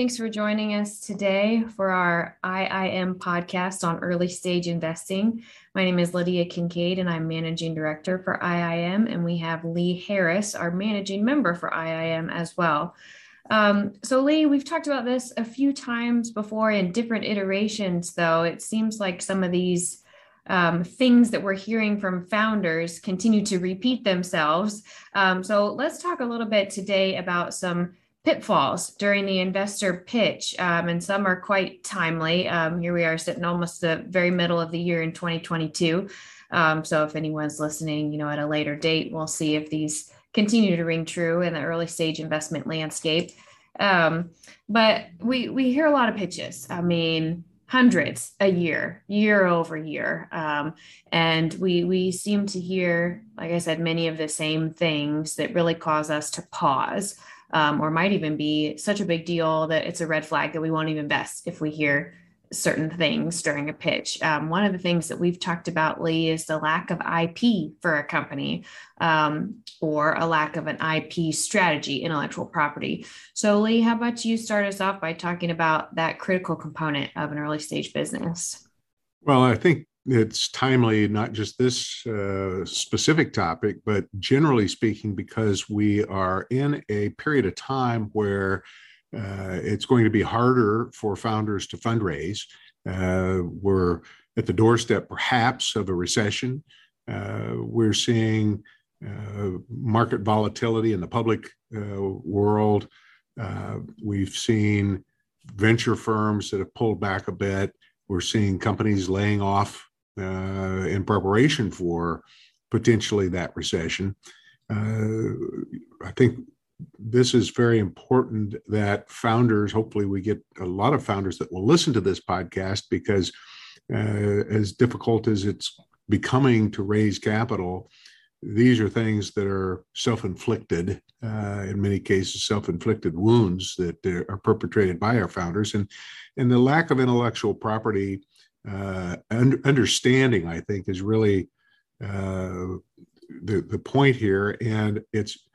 Thanks for joining us today for our IIM podcast on early stage investing. My name is Lydia Kinkade, and I'm managing director for IIM. And we have Lee Harris, our managing member for IIM as well. Um, so, Lee, we've talked about this a few times before in different iterations, though. It seems like some of these um, things that we're hearing from founders continue to repeat themselves. Um, so, let's talk a little bit today about some pitfalls during the investor pitch, um, and some are quite timely. Um, here we are sitting almost the very middle of the year in 2022. Um, so if anyone's listening, you know, at a later date, we'll see if these continue to ring true in the early stage investment landscape. Um, but we we hear a lot of pitches. I mean, hundreds a year, year over year, um, and we we seem to hear, like I said, many of the same things that really cause us to pause um, or might even be such a big deal that it's a red flag that we won't even invest if we hear certain things during a pitch. Um, one of the things that we've talked about, Lee, is the lack of IP for a company um, or a lack of an IP strategy, intellectual property. So, Lee, how about you start us off by talking about that critical component of an early stage business? Well, I think it's timely, not just this uh, specific topic, but generally speaking, because we are in a period of time where uh, it's going to be harder for founders to fundraise. Uh, we're at the doorstep, perhaps, of a recession. Uh, we're seeing uh, market volatility in the public uh, world. we've seen venture firms that have pulled back a bit. We're seeing companies laying off uh, in preparation for potentially that recession. Uh, I think this is very important that founders, hopefully, we get a lot of founders that will listen to this podcast because, uh, as difficult as it's becoming to raise capital, these are things that are self-inflicted uh, in many cases self-inflicted wounds that are perpetrated by our founders and and the lack of intellectual property uh, un- understanding, I think, is really uh, the, the point here. And it's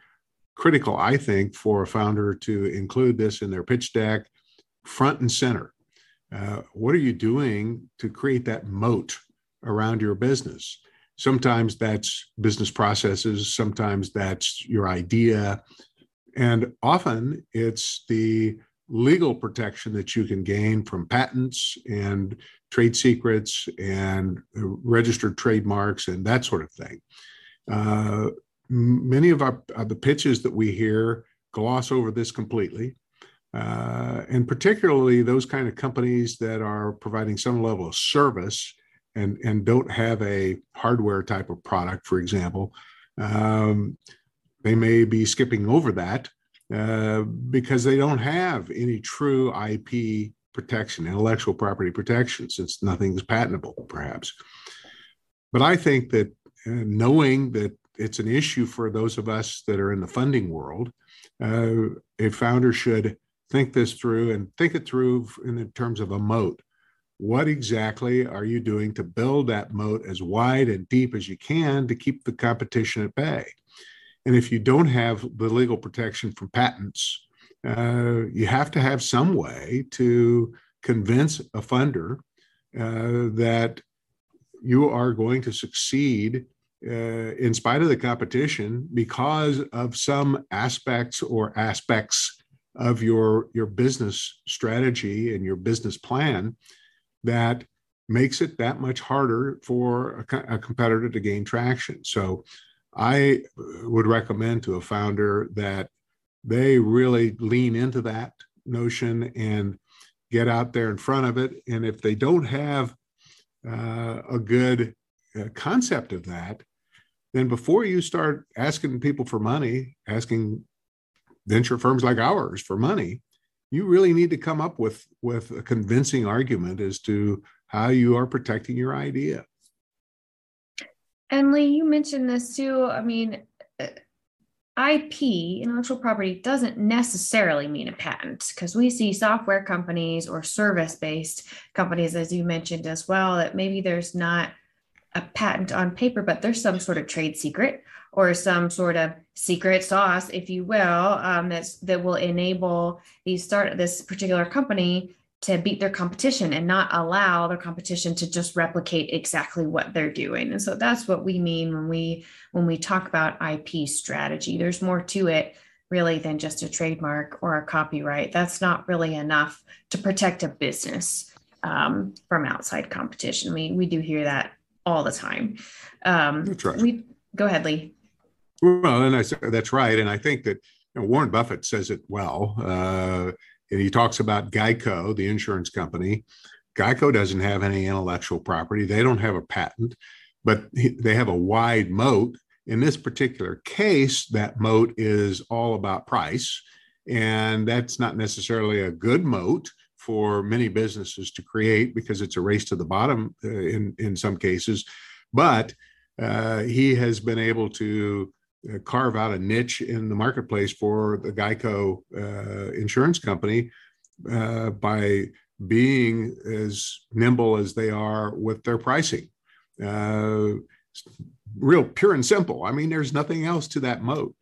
critical, I think, for a founder to include this in their pitch deck front and center. Uh, what are you doing to create that moat around your business? Sometimes that's business processes, sometimes that's your idea, and often it's the legal protection that you can gain from patents and trade secrets and registered trademarks and that sort of thing. Uh, many of our uh, the pitches that we hear gloss over this completely. Uh, and particularly those kind of companies that are providing some level of service and, and don't have a hardware type of product, for example, um, they may be skipping over that uh, because they don't have any true IP protection, intellectual property protection, since nothing is patentable, perhaps. But I think that uh, knowing that it's an issue for those of us that are in the funding world, uh, a founder should think this through and think it through in terms of a moat. What exactly are you doing to build that moat as wide and deep as you can to keep the competition at bay? And if you don't have the legal protection from patents, uh, you have to have some way to convince a funder uh, that you are going to succeed uh, in spite of the competition because of some aspects or aspects of your your business strategy and your business plan that makes it that much harder for a, a competitor to gain traction. So I would recommend to a founder that they really lean into that notion and get out there in front of it. And if they don't have uh, a good uh, concept of that, then before you start asking people for money, asking venture firms like ours for money, you really need to come up with with a convincing argument as to how you are protecting your idea. And Lee, you mentioned this too. I mean, uh, IP, intellectual property, doesn't necessarily mean a patent because we see software companies or service based companies, as you mentioned as well, that maybe there's not a patent on paper, but there's some sort of trade secret or some sort of secret sauce, if you will, um, that's that will enable these start this particular company to beat their competition and not allow their competition to just replicate exactly what they're doing. And so that's what we mean when we when we talk about IP strategy. There's more to it really than just a trademark or a copyright. That's not really enough to protect a business um, from outside competition. We we do hear that all the time. Um, that's right. We go ahead, Lee. Well, and I that's right, and I think that you know, Warren Buffett says it well. Uh, and he talks about Geico, the insurance company. Geico doesn't have any intellectual property; they don't have a patent, but they have a wide moat. In this particular case, that moat is all about price, and that's not necessarily a good moat for many businesses to create because it's a race to the bottom uh, in in some cases. But uh, he has been able to carve out a niche in the marketplace for the Geico uh, insurance company uh, by being as nimble as they are with their pricing. Uh, real pure and simple. I mean, there's nothing else to that moat.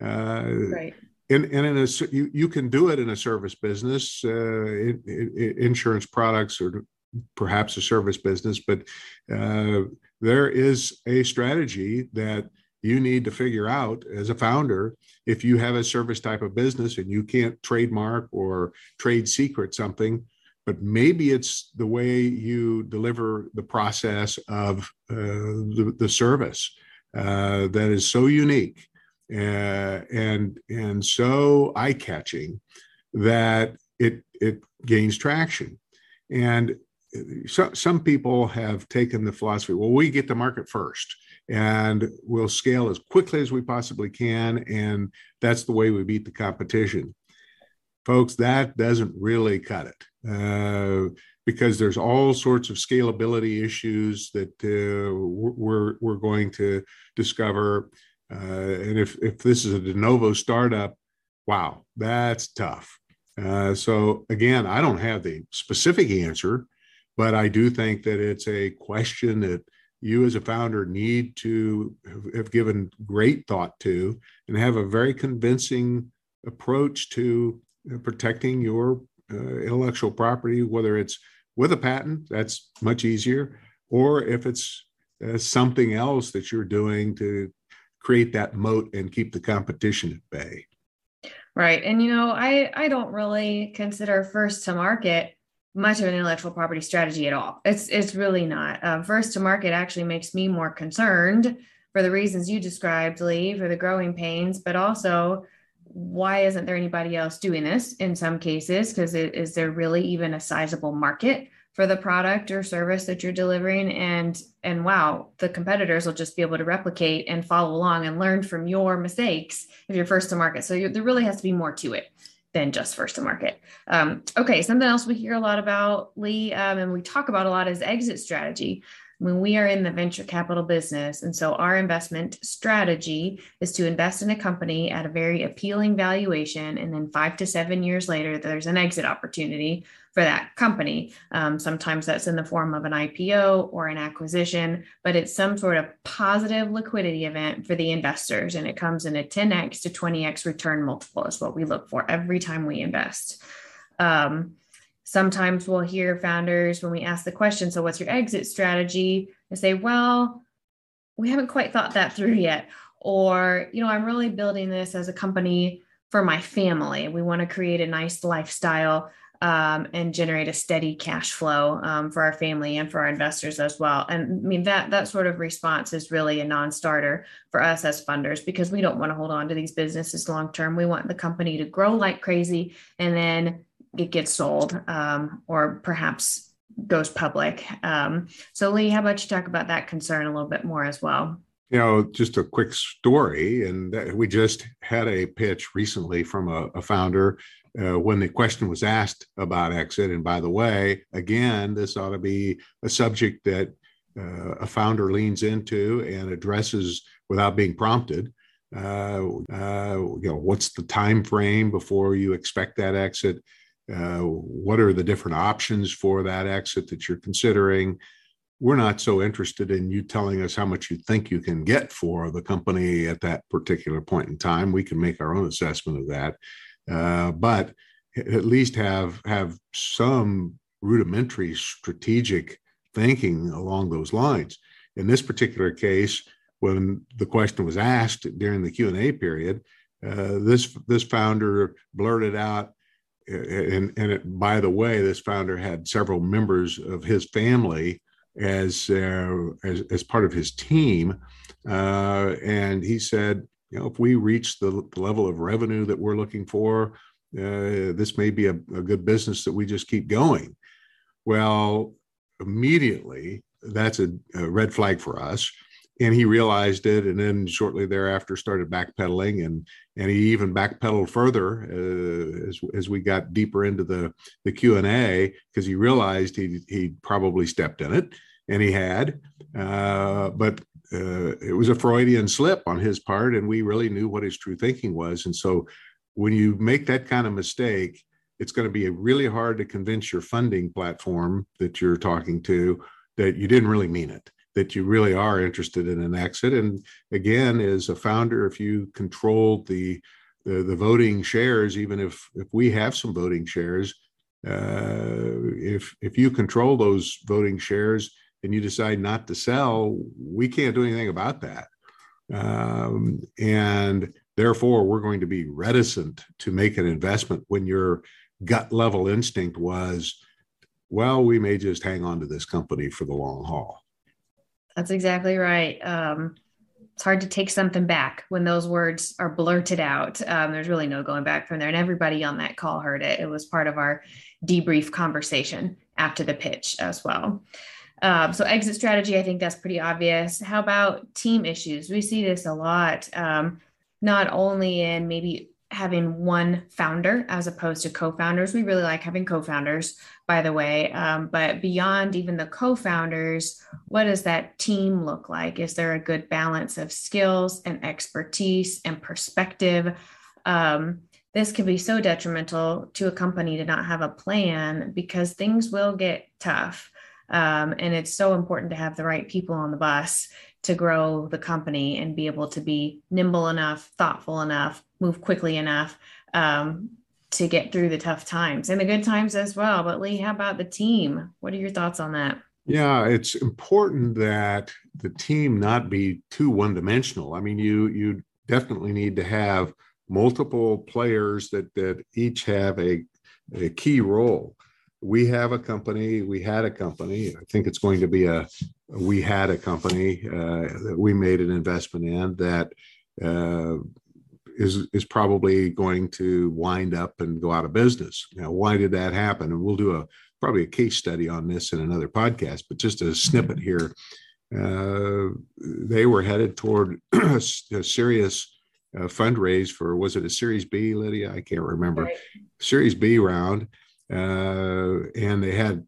right. And, and in a, you, you can do it in a service business, in, in, insurance products, or perhaps a service business, but there is a strategy that you need to figure out as a founder if you have a service type of business and you can't trademark or trade secret something but maybe it's the way you deliver the process of uh, the, the, service uh, that is so unique uh, and and so eye-catching that it it gains traction. And so, some people have taken the philosophy well we get to market first and we'll scale as quickly as we possibly can. And that's the way we beat the competition. Folks, that doesn't really cut it uh, because there's all sorts of scalability issues that uh, we're, we're going to discover. Uh, and if, if this is a de novo startup, wow, that's tough. Uh, so, again, I don't have the specific answer, but I do think that it's a question that you as a founder need to have given great thought to and have a very convincing approach to uh, protecting your uh, intellectual property, whether it's with a patent, that's much easier, or if it's uh, something else that you're doing to create that moat and keep the competition at bay. Right. And, you know, I, I don't really consider first to market much of an intellectual property strategy at all. It's it's really not. Uh, first to market actually makes me more concerned for the reasons you described, Lee, for the growing pains, but also why isn't there anybody else doing this in some cases? Because is there really even a sizable market for the product or service that you're delivering? And and wow, the competitors will just be able to replicate and follow along and learn from your mistakes if you're first to market. So there really has to be more to it than just first to market. Um, okay, something else we hear a lot about, Lee, um, and we talk about a lot is exit strategy. When we are in the venture capital business, and so our investment strategy is to invest in a company at a very appealing valuation, and then five to seven years later, there's an exit opportunity for that company. Um, sometimes that's in the form of an IPO or an acquisition, but it's some sort of positive liquidity event for the investors. And it comes in a 10x to 20x return multiple, is what we look for every time we invest. Um, sometimes we'll hear founders when we ask the question, So, what's your exit strategy? They say, Well, we haven't quite thought that through yet. Or, you know, I'm really building this as a company for my family. We want to create a nice lifestyle um, and generate a steady cash flow um, for our family and for our investors as well. And I mean that that sort of response is really a non-starter for us as funders because we don't want to hold on to these businesses long term. We want the company to grow like crazy and then it gets sold um, or perhaps goes public. Um, so Lee, how about you talk about that concern a little bit more as well? you know, just a quick story, and we just had a pitch recently from a, a founder uh, when the question was asked about exit. And by the way, again, this ought to be a subject that uh, a founder leans into and addresses without being prompted. Uh, uh you know, what's the time frame before you expect that exit? Uh, what are the different options for that exit that you're considering? we're not so interested in you telling us how much you think you can get for the company at that particular point in time. We can make our own assessment of that, uh, but at least have have some rudimentary strategic thinking along those lines. In this particular case, when the question was asked during the Q and A period, uh, this this founder blurted out, and and it, by the way, this founder had several members of his family as uh, as, as part of his team, uh, and he said, you know, if we reach the, the level of revenue that we're looking for, uh, this may be a, a good business that we just keep going. Well, immediately that's a, a, red flag for us. And he realized it, and then shortly thereafter started backpedaling, and and he even backpedaled further uh, as as we got deeper into the the Q and A because he realized he he probably stepped in it, and he had, uh, but uh, it was a Freudian slip on his part, and we really knew what his true thinking was, and so when you make that kind of mistake, it's going to be really hard to convince your funding platform that you're talking to that you didn't really mean it that you really are interested in an exit. And again as a founder if you control the the, the voting shares even if if we have some voting shares uh, if if you control those voting shares and you decide not to sell we can't do anything about that um, and therefore we're going to be reticent to make an investment when your gut level instinct was, well, we may just hang on to this company for the long haul. That's exactly right. Um, it's hard to take something back when those words are blurted out. Um, there's really no going back from there. And everybody on that call heard it. It was part of our debrief conversation after the pitch as well. Um, so exit strategy, I think that's pretty obvious. How about team issues? We see this a lot, um, not only in maybe having one founder as opposed to co-founders. We really like having co-founders, by the way. Um, but beyond even the co-founders, what does that team look like? Is there a good balance of skills and expertise and perspective? Um, this can be so detrimental to a company to not have a plan because things will get tough. Um, and it's so important to have the right people on the bus to grow the company and be able to be nimble enough, thoughtful enough, move quickly enough um, to get through the tough times and the good times as well. But Lee, how about the team? What are your thoughts on that? Yeah, it's important that the team not be too one-dimensional. I mean, you you definitely need to have multiple players that that each have a, a key role we have a company, we had a company. I think it's going to be a, we had a company uh, that we made an investment in that uh, is is probably going to wind up and go out of business. Now, why did that happen? And we'll do a probably a case study on this in another podcast. But just a snippet here, uh, they were headed toward a, serious uh, fundraise for was it a Series B, Lydia? I can't remember. Right. Series B round and they had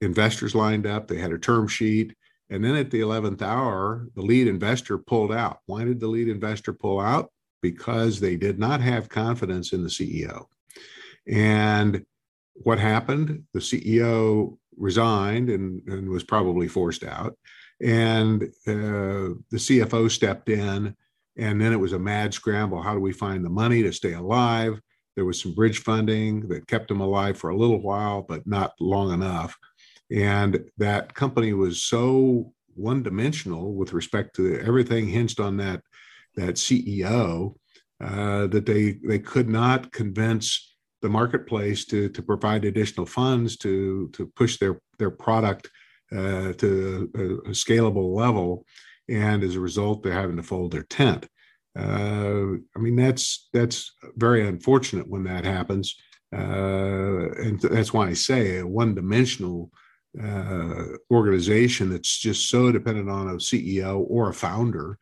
investors lined up. They had a term sheet. And then at the 11th hour, the lead investor pulled out. Why did the lead investor pull out? Because they did not have confidence in the CEO. And what happened? The CEO resigned and, and was probably forced out. And uh, the CFO stepped in. And then it was a mad scramble. How do we find the money to stay alive? There was some bridge funding that kept them alive for a little while, but not long enough. And that company was so one dimensional with respect to everything hinged on that, that CEO uh, that they, they could not convince the marketplace to, to provide additional funds to, to push their, their product uh, to a, a, scalable level. And as a result, they're having to fold their tent. Uh, I mean, that's that's very unfortunate when that happens, uh, and that's why I say a one-dimensional uh, organization that's just so dependent on a CEO or a founder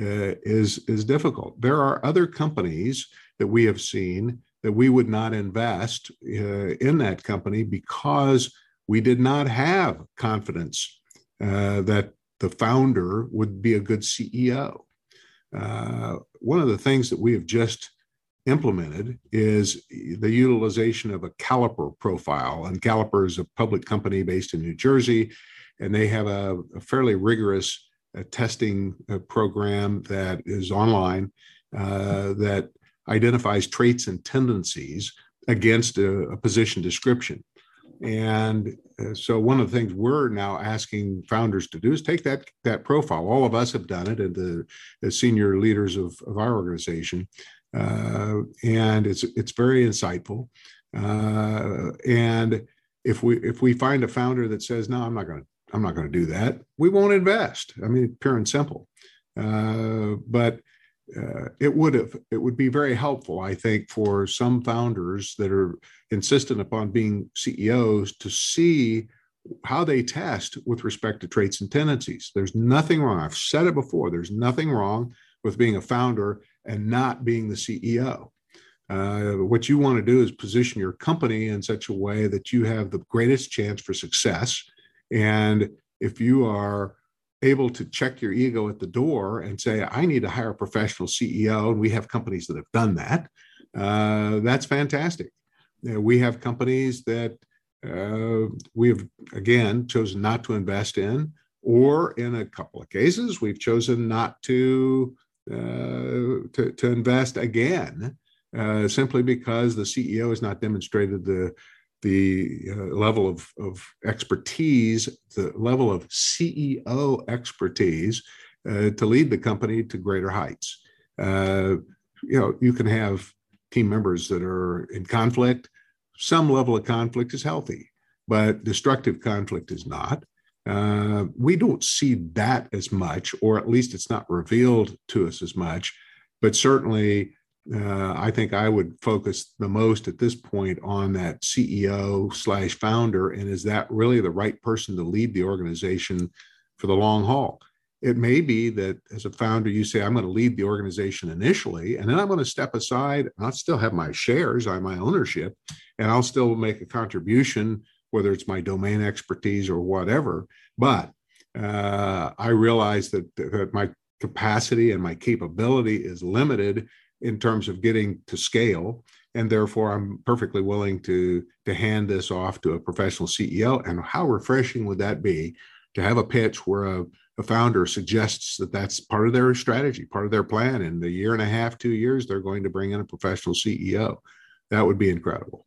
uh, is is difficult. There are other companies that we have seen that we would not invest uh, in that company because we did not have confidence uh, that the founder would be a good CEO. Uh, one of the things that we have just implemented is the utilization of a caliper profile. And Caliper is a public company based in New Jersey. and they have a, a fairly rigorous uh, testing uh, program that is online uh, that identifies traits and tendencies against a, a position description. And uh, so one of the things we're now asking founders to do is take that that profile. All of us have done it, and the, the senior leaders of, of our organization, uh, and it's it's very insightful. Uh, and if we if we find a founder that says, "No, I'm not going to I'm not going to do that," we won't invest. I mean, pure and simple. Uh, but uh, it would have it would be very helpful i think for some founders that are insistent upon being ceos to see how they test with respect to traits and tendencies. There's nothing wrong i've said it before there's nothing wrong with being a founder and not being the ceo uh, what you want to do is position your company in such a way that you have the greatest chance for success. And if you are able to check your ego at the door and say, I need to hire a professional CEO. And we have companies that have done that. Uh, that's fantastic. We have companies that uh, we have, again, chosen not to invest in, or in a couple of cases, we've chosen not to, uh, to, to, invest again. Uh, simply because the CEO has not demonstrated the the uh, level of, of expertise, the level of CEO expertise uh, to lead the company to greater heights. Uh, you know, you can have team members that are in conflict. Some level of conflict is healthy, but destructive conflict is not. Uh, we don't see that as much, or at least it's not revealed to us as much. But certainly, uh, I think I would focus the most at this point on that CEO slash founder, and is that really the right person to lead the organization for the long haul? It may be that as a founder, you say, I'm going to lead the organization initially, and then I'm going to step aside. And I'll still have my shares, I my ownership, and I'll still make a contribution, whether it's my domain expertise or whatever. But uh, I realize that, that my capacity and my capability is limited in terms of getting to scale and therefore i'm perfectly willing to to hand this off to a professional ceo and how refreshing would that be to have a pitch where a, a founder suggests that that's part of their strategy part of their plan in the year and a half two years they're going to bring in a professional ceo that would be incredible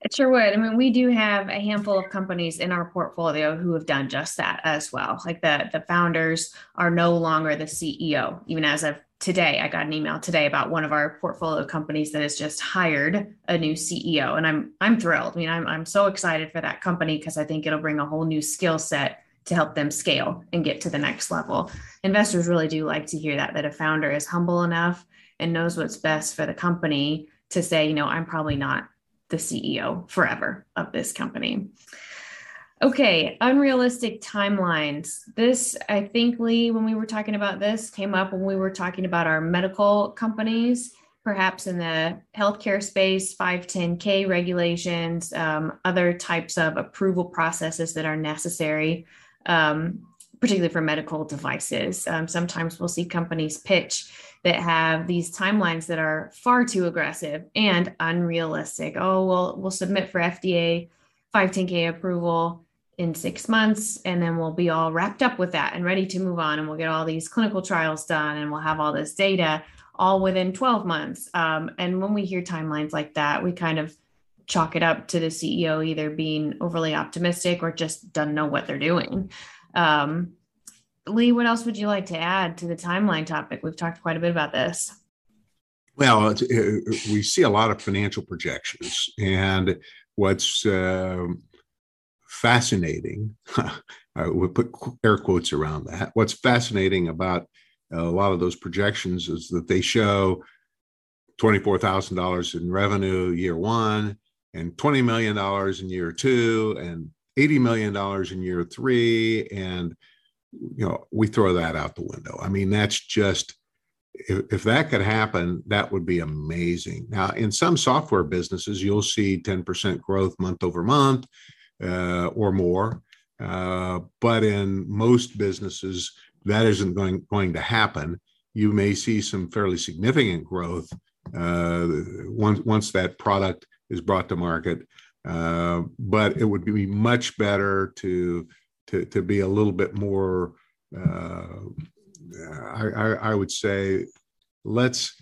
it sure would. I mean, we do have a handful of companies in our portfolio who have done just that as well. Like the the founders are no longer the CEO. Even as of today, I got an email today about one of our portfolio companies that has just hired a new CEO, and I'm I'm thrilled. I mean, I'm I'm so excited for that company because I think it'll bring a whole new skill set to help them scale and get to the next level. Investors really do like to hear that that a founder is humble enough and knows what's best for the company to say, you know, I'm probably not the CEO forever of this company. Okay, unrealistic timelines. This, I think, Lee, when we were talking about this, came up when we were talking about our medical companies, perhaps in the healthcare space, 510K regulations, um, other types of approval processes that are necessary, um, particularly for medical devices. Um, sometimes we'll see companies pitch that have these timelines that are far too aggressive and unrealistic. Oh, well, we'll submit for FDA 510K approval in six months, and then we'll be all wrapped up with that and ready to move on. And we'll get all these clinical trials done and we'll have all this data all within 12 months. Um, and when we hear timelines like that, we kind of chalk it up to the CEO either being overly optimistic or just doesn't know what they're doing. Um, Lee, what else would you like to add to the timeline topic? We've talked quite a bit about this. Well, uh, we see a lot of financial projections, and what's uh, fascinating, I would put air quotes around that. What's fascinating about a lot of those projections is that they show $24,000 in revenue year one and $20 million in year two and $80 million in year three and you know, we throw that out the window. I mean, that's just if, if that could happen, that would be amazing. Now, in some software businesses, you'll see 10% growth month over month uh, or more. Uh, but in most businesses, that isn't going, going to happen. You may see some fairly significant growth uh, once, once that product is brought to market. Uh, but it would be much better to to, to be a little bit more, uh, I, I, I would say, let's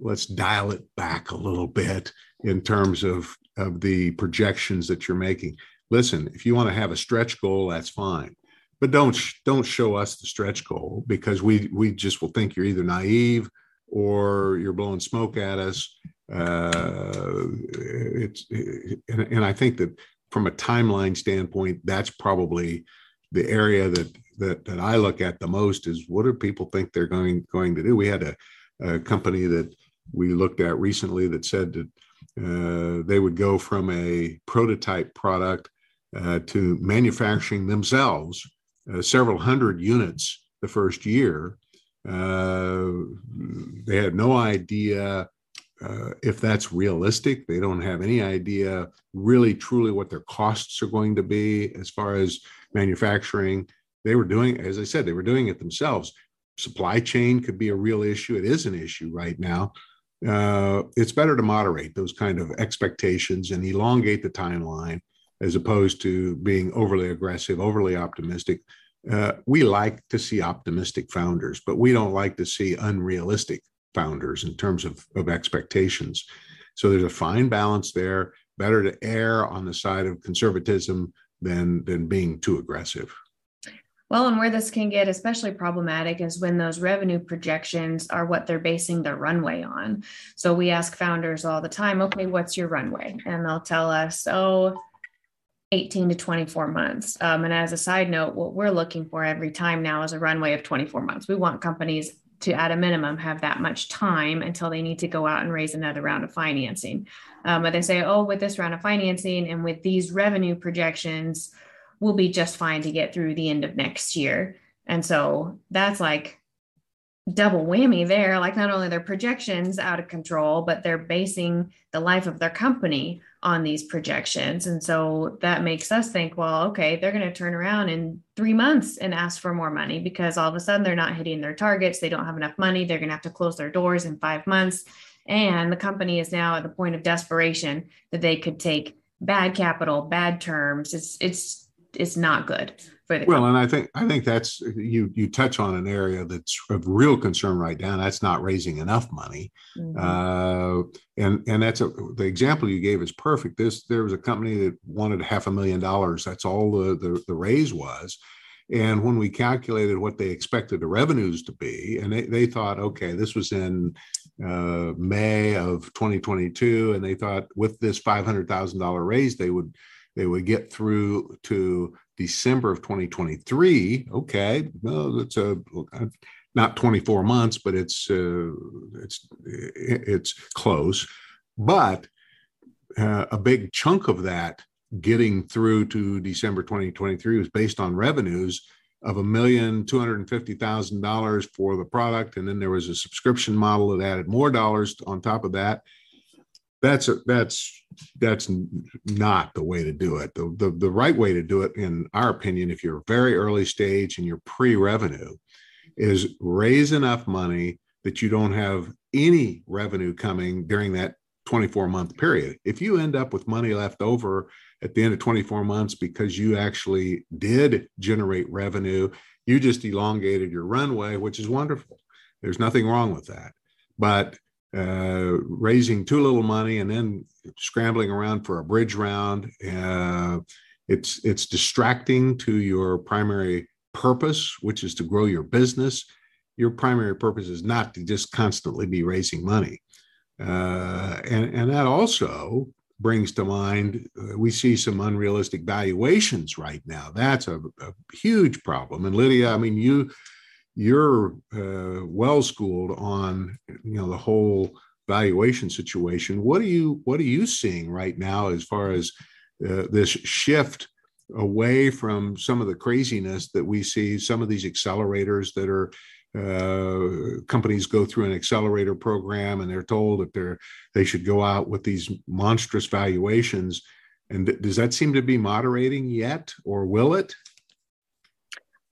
let's dial it back a little bit in terms of of the projections that you're making. Listen, if you want to have a stretch goal, that's fine, but don't don't show us the stretch goal because we we just will think you're either naive or you're blowing smoke at us. Uh, it's and, and I think that from a timeline standpoint, that's probably the area that that that I look at the most is what do people think they're going going to do? We had a, a company that we looked at recently that said that uh, they would go from a prototype product to manufacturing themselves uh, several hundred units the first year. Uh, they had no idea uh, if that's realistic. They don't have any idea really truly what their costs are going to be as far as manufacturing. They were doing, as I said, they were doing it themselves. Supply chain could be a real issue. It is an issue right now. Uh, it's better to moderate those kind of expectations and elongate the timeline as opposed to being overly aggressive, overly optimistic. Uh, we like to see optimistic founders, but we don't like to see unrealistic founders in terms of, of expectations. So there's a fine balance there. Better to err on the side of conservatism than than being too aggressive. Well, and where this can get especially problematic is when those revenue projections are what they're basing their runway on. So we ask founders all the time, okay, what's your runway? And they'll tell us, oh, 18 to 24 months. Um, and as a side note, what we're looking for every time now is a runway of 24 months. We want companies to, at a minimum, have that much time until they need to go out and raise another round of financing. Um, but they say, oh, with this round of financing and with these revenue projections, we'll be just fine to get through the end of next year. And so that's like double whammy there. Like not only their projections out of control, but they're basing the life of their company on these projections. And so that makes us think, well, okay, they're going to turn around in three months and ask for more money because all of a sudden they're not hitting their targets. They don't have enough money. They're going to have to close their doors in five months. And the company is now at the point of desperation that they could take bad capital, bad terms. It's, it's, it's not good well, and I think I think that's you you touch on an area that's of real concern right now. That's not raising enough money, mm-hmm. uh, and and that's a, the example you gave is perfect. This there was a company that wanted half a million dollars. That's all the, the the raise was. And when we calculated what they expected the revenues to be, and they, they thought, okay, this was in uh, May of 2022, and they thought with this $500,000 raise, they would they would get through to December of 2023. Okay, well, it's a not 24 months, but it's uh, it's it's close. But uh, a big chunk of that getting through to December 2023 was based on revenues of a million two hundred and fifty thousand dollars for the product, and then there was a subscription model that added more dollars on top of that. That's a, that's that's not the way to do it. The, the, the right way to do it, in our opinion, if you're very early stage and you're pre-revenue, is raise enough money that you don't have any revenue coming during that 24 month period. If you end up with money left over at the end of 24 months because you actually did generate revenue, you just elongated your runway, which is wonderful. There's nothing wrong with that. But uh, raising too little money and then scrambling around for a bridge round. Uh, it's it's distracting to your primary purpose, which is to grow your business. Your primary purpose is not to just constantly be raising money, uh, and and that also brings to mind uh, we see some unrealistic valuations right now. That's a, a huge problem. And Lydia, I mean you you're uh, well schooled on you know the whole valuation situation. What are you what are you seeing right now as far as uh, this shift away from some of the craziness that we see? Some of these accelerators that are uh, companies go through an accelerator program and they're told that they're they should go out with these monstrous valuations. And does that seem to be moderating yet, or will it?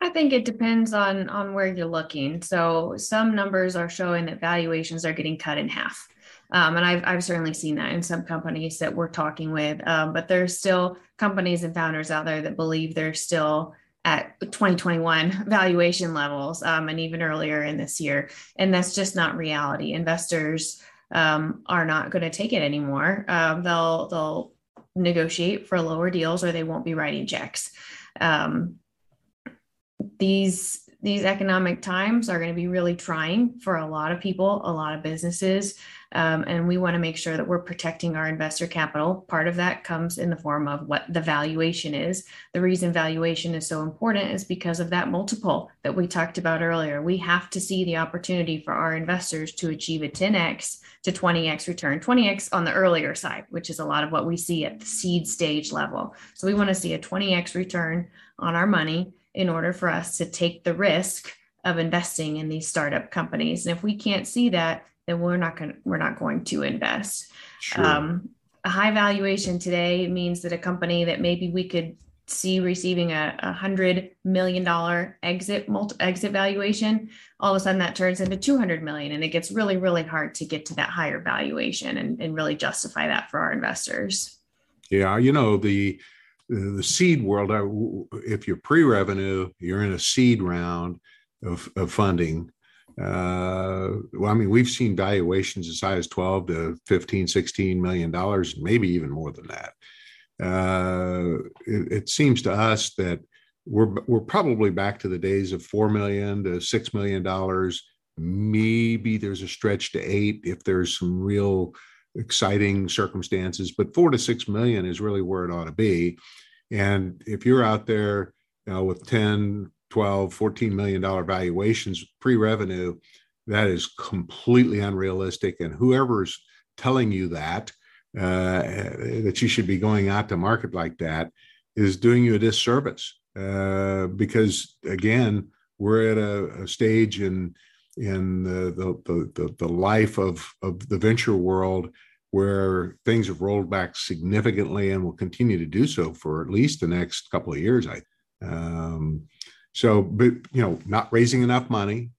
I think it depends on on where you're looking. So some numbers are showing that valuations are getting cut in half. Um, and I've, I've certainly seen that in some companies that we're talking with, um, but there's still companies and founders out there that believe they're still at 2021 valuation levels um, and even earlier in this year. And that's just not reality. Investors um, are not going to take it anymore. Um, they'll they'll negotiate for lower deals or they won't be writing checks. Um, these these economic times are going to be really trying for a lot of people, a lot of businesses. Um, and we want to make sure that we're protecting our investor capital. Part of that comes in the form of what the valuation is. The reason valuation is so important is because of that multiple that we talked about earlier. We have to see the opportunity for our investors to achieve a 10x to 20x return, 20x on the earlier side, which is a lot of what we see at the seed stage level. So we want to see a 20x return on our money in order for us to take the risk of investing in these startup companies. And if we can't see that, then we're not going we're not going to invest. Sure. Um, a high valuation today means that a company that maybe we could see receiving a, a hundred million dollar exit multi, exit valuation all of a sudden that turns into 200 million and it gets really really hard to get to that higher valuation and, and really justify that for our investors yeah you know the the seed world if you're pre-revenue you're in a seed round of, of funding uh, well, I mean, we've seen valuations as high as 12 to 15, 16 million dollars, maybe even more than that. Uh, it, it, seems to us that we're we're probably back to the days of four million to six million dollars. Maybe there's a stretch to eight if there's some real exciting circumstances, but four to six million is really where it ought to be. And if you're out there you know, with 10, 12 14 million dollar valuations pre-revenue that is completely unrealistic and whoever's telling you that uh, that you should be going out to market like that is doing you a disservice uh, because again we're at a, a stage in in the, the the, the life of of the venture world where things have rolled back significantly and will continue to do so for at least the next couple of years i um, so, but you know, not raising enough money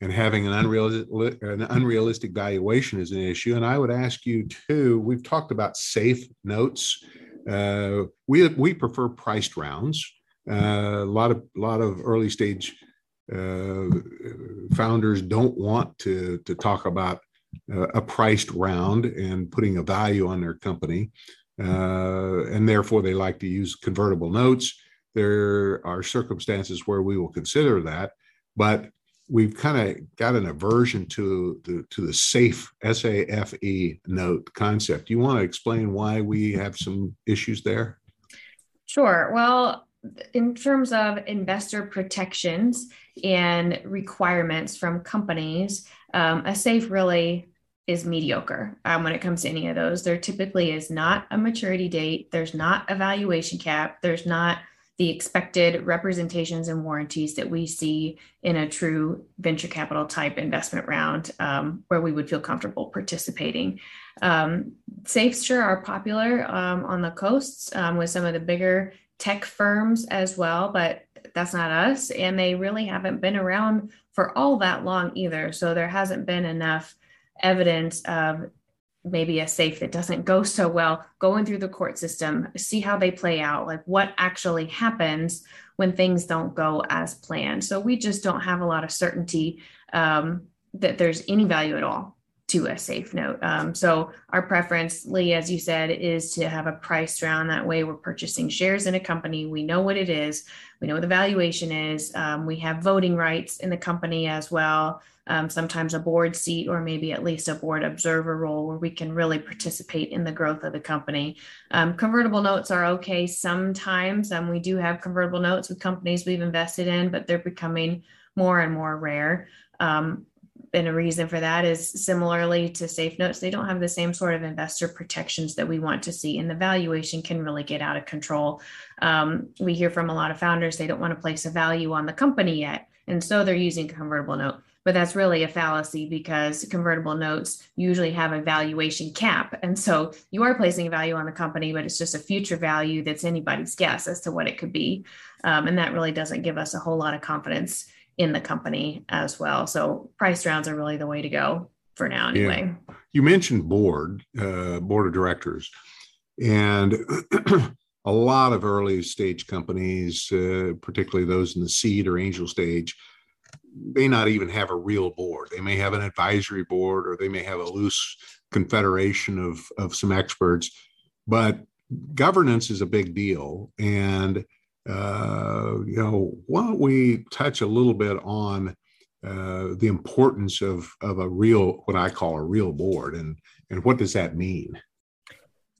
and having an unrealistic, an unrealistic valuation is an issue. And I would ask you too. We've talked about safe notes. Uh, we we prefer priced rounds. Uh, a lot of a lot of early stage uh, founders don't want to to talk about a priced round and putting a value on their company, uh, and therefore they like to use convertible notes there are circumstances where we will consider that, but we've kind of got an aversion to the to the safe SAFE note concept. You want to explain why we have some issues there? Sure. Well, in terms of investor protections and requirements from companies, um, a safe really is mediocre um, when it comes to any of those. There typically is not a maturity date. There's not a valuation cap. There's not the expected representations and warranties that we see in a true venture capital type investment round um, where we would feel comfortable participating. Um, safes sure are popular um, on the coasts um, with some of the bigger tech firms as well, but that's not us. And they really haven't been around for all that long either. So there hasn't been enough evidence of maybe a safe that doesn't go so well going through the court system see how they play out like what actually happens when things don't go as planned so we just don't have a lot of certainty um, that there's any value at all to a safe note um, so our preference lee as you said is to have a price round that way we're purchasing shares in a company we know what it is we know what the valuation is um, we have voting rights in the company as well um, sometimes a board seat or maybe at least a board observer role where we can really participate in the growth of the company. Um, convertible notes are okay sometimes. Um, we do have convertible notes with companies we've invested in, but they're becoming more and more rare. Um, and a reason for that is similarly to safe notes, they don't have the same sort of investor protections that we want to see, and the valuation can really get out of control. Um, we hear from a lot of founders they don't want to place a value on the company yet, and so they're using convertible note but that's really a fallacy because convertible notes usually have a valuation cap. And so you are placing a value on the company, but it's just a future value that's anybody's guess as to what it could be. Um, and that really doesn't give us a whole lot of confidence in the company as well. So price rounds are really the way to go for now, anyway. Yeah. You mentioned board, uh, board of directors. And a lot of early stage companies, uh, particularly those in the seed or angel stage, may not even have a real board. They may have an advisory board or they may have a loose confederation of, of some experts, but governance is a big deal. And, uh, you know, why don't we touch a little bit on uh, the importance of, of a real, what I call a real board and, and what does that mean?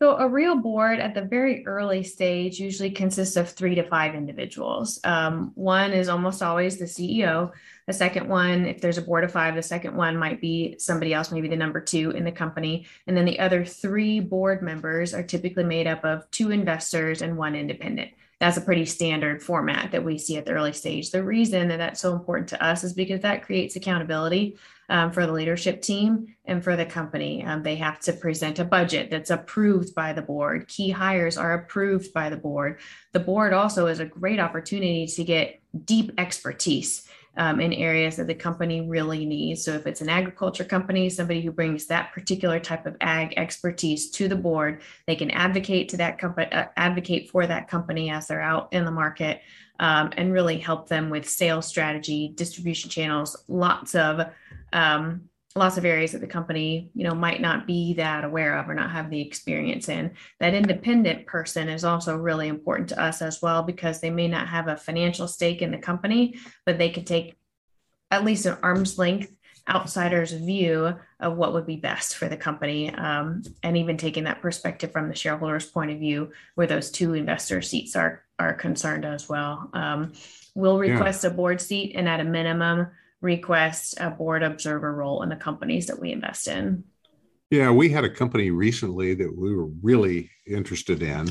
So, a real board at the very early stage usually consists of three to five individuals. Um, one is almost always the CEO. The second one, if there's a board of five, the second one might be somebody else, maybe the number two in the company. And then the other three board members are typically made up of two investors and one independent that's a pretty standard format that we see at the early stage. The reason that that's so important to us is because that creates accountability um, for the leadership team and for the company. Um, they have to present a budget that's approved by the board. Key hires are approved by the board. The board also is a great opportunity to get deep expertise um, in areas that the company really needs. So if it's an agriculture company, somebody who brings that particular type of ag expertise to the board, they can advocate to that company, uh, advocate for that company as they're out in the market, um, and really help them with sales strategy, distribution channels, lots of um, lots of areas that the company you know might not be that aware of or not have the experience in that independent person is also really important to us as well because they may not have a financial stake in the company but they could take at least an arm's length outsider's view of what would be best for the company um, and even taking that perspective from the shareholders point of view where those two investor seats are are concerned as well um, we'll request yeah. a board seat and at a minimum request a board observer role in the companies that we invest in. Yeah, we had a company recently that we were really interested in.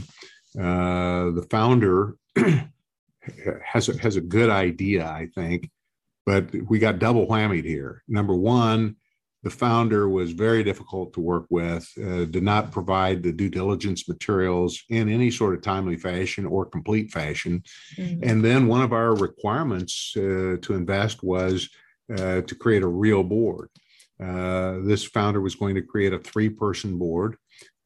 Uh, the founder has a, has a good idea, I think, but we got double whammied here. Number one, the founder was very difficult to work with, uh, did not provide the due diligence materials in any sort of timely fashion or complete fashion. Mm-hmm. And then one of our requirements uh, to invest was uh, to create a real board. Uh, this founder was going to create a three person board,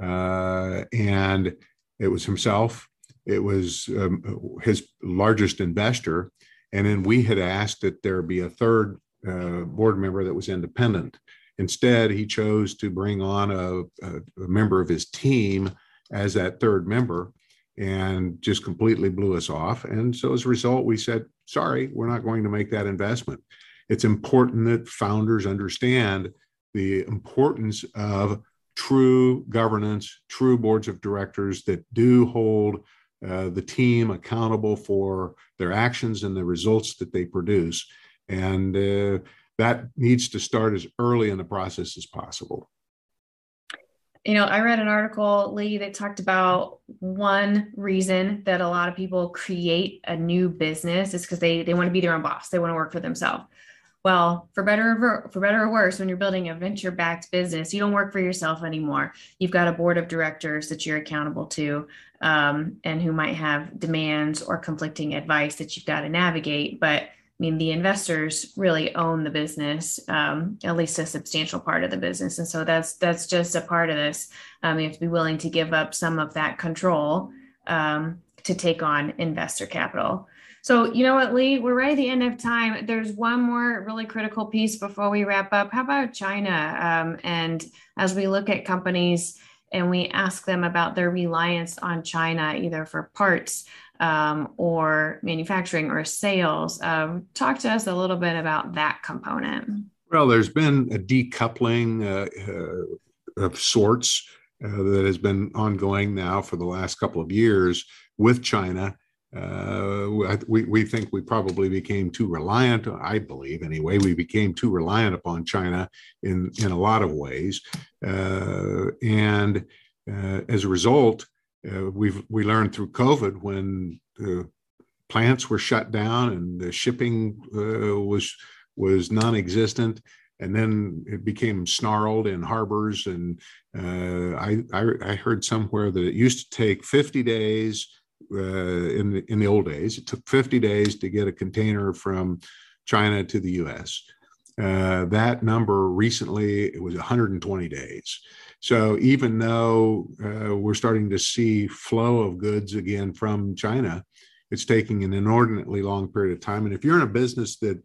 uh, and it was himself, it was um, his largest investor, and then we had asked that there be a third uh, board member that was independent. Instead, he chose to bring on a, a, a member of his team as that third member and just completely blew us off. And so as a result, we said, sorry, we're not going to make that investment it's important that founders understand the importance of true governance, true boards of directors that do hold uh, the team accountable for their actions and the results that they produce. And uh, that needs to start as early in the process as possible. You know, I read an article, Lee, that talked about one reason that a lot of people create a new business is because they, they want to be their own boss. They want to work for themselves. Well, for better or for better or worse, when you're building a venture-backed business, you don't work for yourself anymore. You've got a board of directors that you're accountable to, um, and who might have demands or conflicting advice that you've got to navigate. But I mean, the investors really own the business, um, at least a substantial part of the business, and so that's that's just a part of this. Um, you have to be willing to give up some of that control um, to take on investor capital. So, you know what, Lee, we're right at the end of time. There's one more really critical piece before we wrap up. How about China? Um, and as we look at companies and we ask them about their reliance on China, either for parts um, or manufacturing or sales, um, talk to us a little bit about that component. Well, there's been a decoupling uh, uh, of sorts uh, that has been ongoing now for the last couple of years with China uh, we, we think we probably became too reliant, I believe anyway, we became too reliant upon China in, in a lot of ways. Uh, and uh, as a result, uh, we've, we learned through COVID when the plants were shut down and the shipping uh, was, was non existent and then it became snarled in harbors. And uh, I, I, I, heard somewhere that it used to take 50 days uh, in the in the old days. It took 50 days to get a container from China to the U.S. Uh, that number recently it was 120 days. So even though uh, we're starting to see flow of goods again from China, it's taking an inordinately long period of time. And if you're in a business that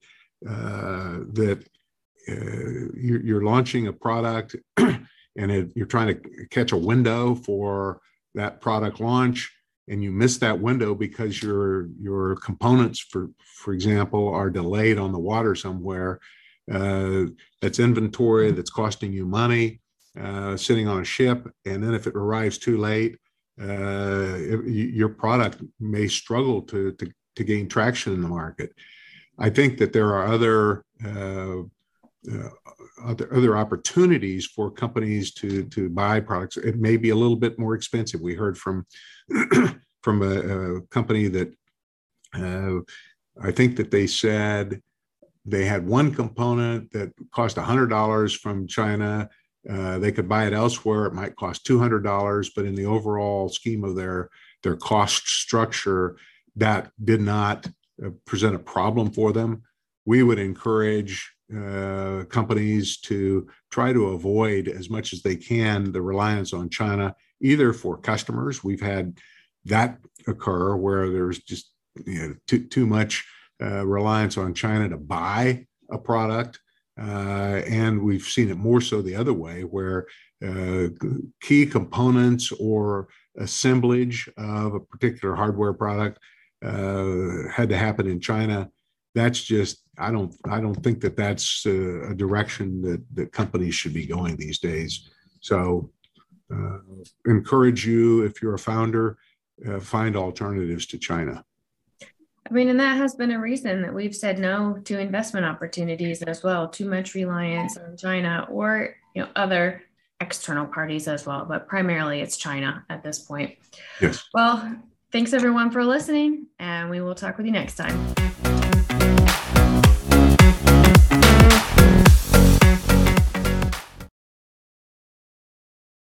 uh, that uh, you're, you're, launching a product and it, you're trying to catch a window for that product launch, and you miss that window because your your components, for for example, are delayed on the water somewhere. Uh, that's inventory that's costing you money, uh, sitting on a ship, and then if it arrives too late, uh, your product may struggle to, to, to gain traction in the market. I think that there are other uh, other, other opportunities for companies to to buy products. It may be a little bit more expensive. We heard from from a, a company that uh, I think that they said they had one component that cost $100 from China uh, they could buy it elsewhere. It might cost two hundred dollars, but in the overall scheme of their their cost structure, that did not uh, present a problem for them. We would encourage uh, companies to try to avoid as much as they can the reliance on China, either for customers. We've had that occur where there's just you know, too, too much uh, reliance on China to buy a product uh, and we've seen it more so the other way, where uh, key components or assemblage of a particular hardware product uh, had to happen in China. That's just I don't I don't think that that's a, a direction that that companies should be going these days. So uh, encourage you if you're a founder, uh, find alternatives to China. I mean, and that has been a reason that we've said no to investment opportunities as well. Too much reliance on China or you know other external parties as well, but primarily it's China at this point. Yes. Well, thanks everyone for listening, and we will talk with you next time.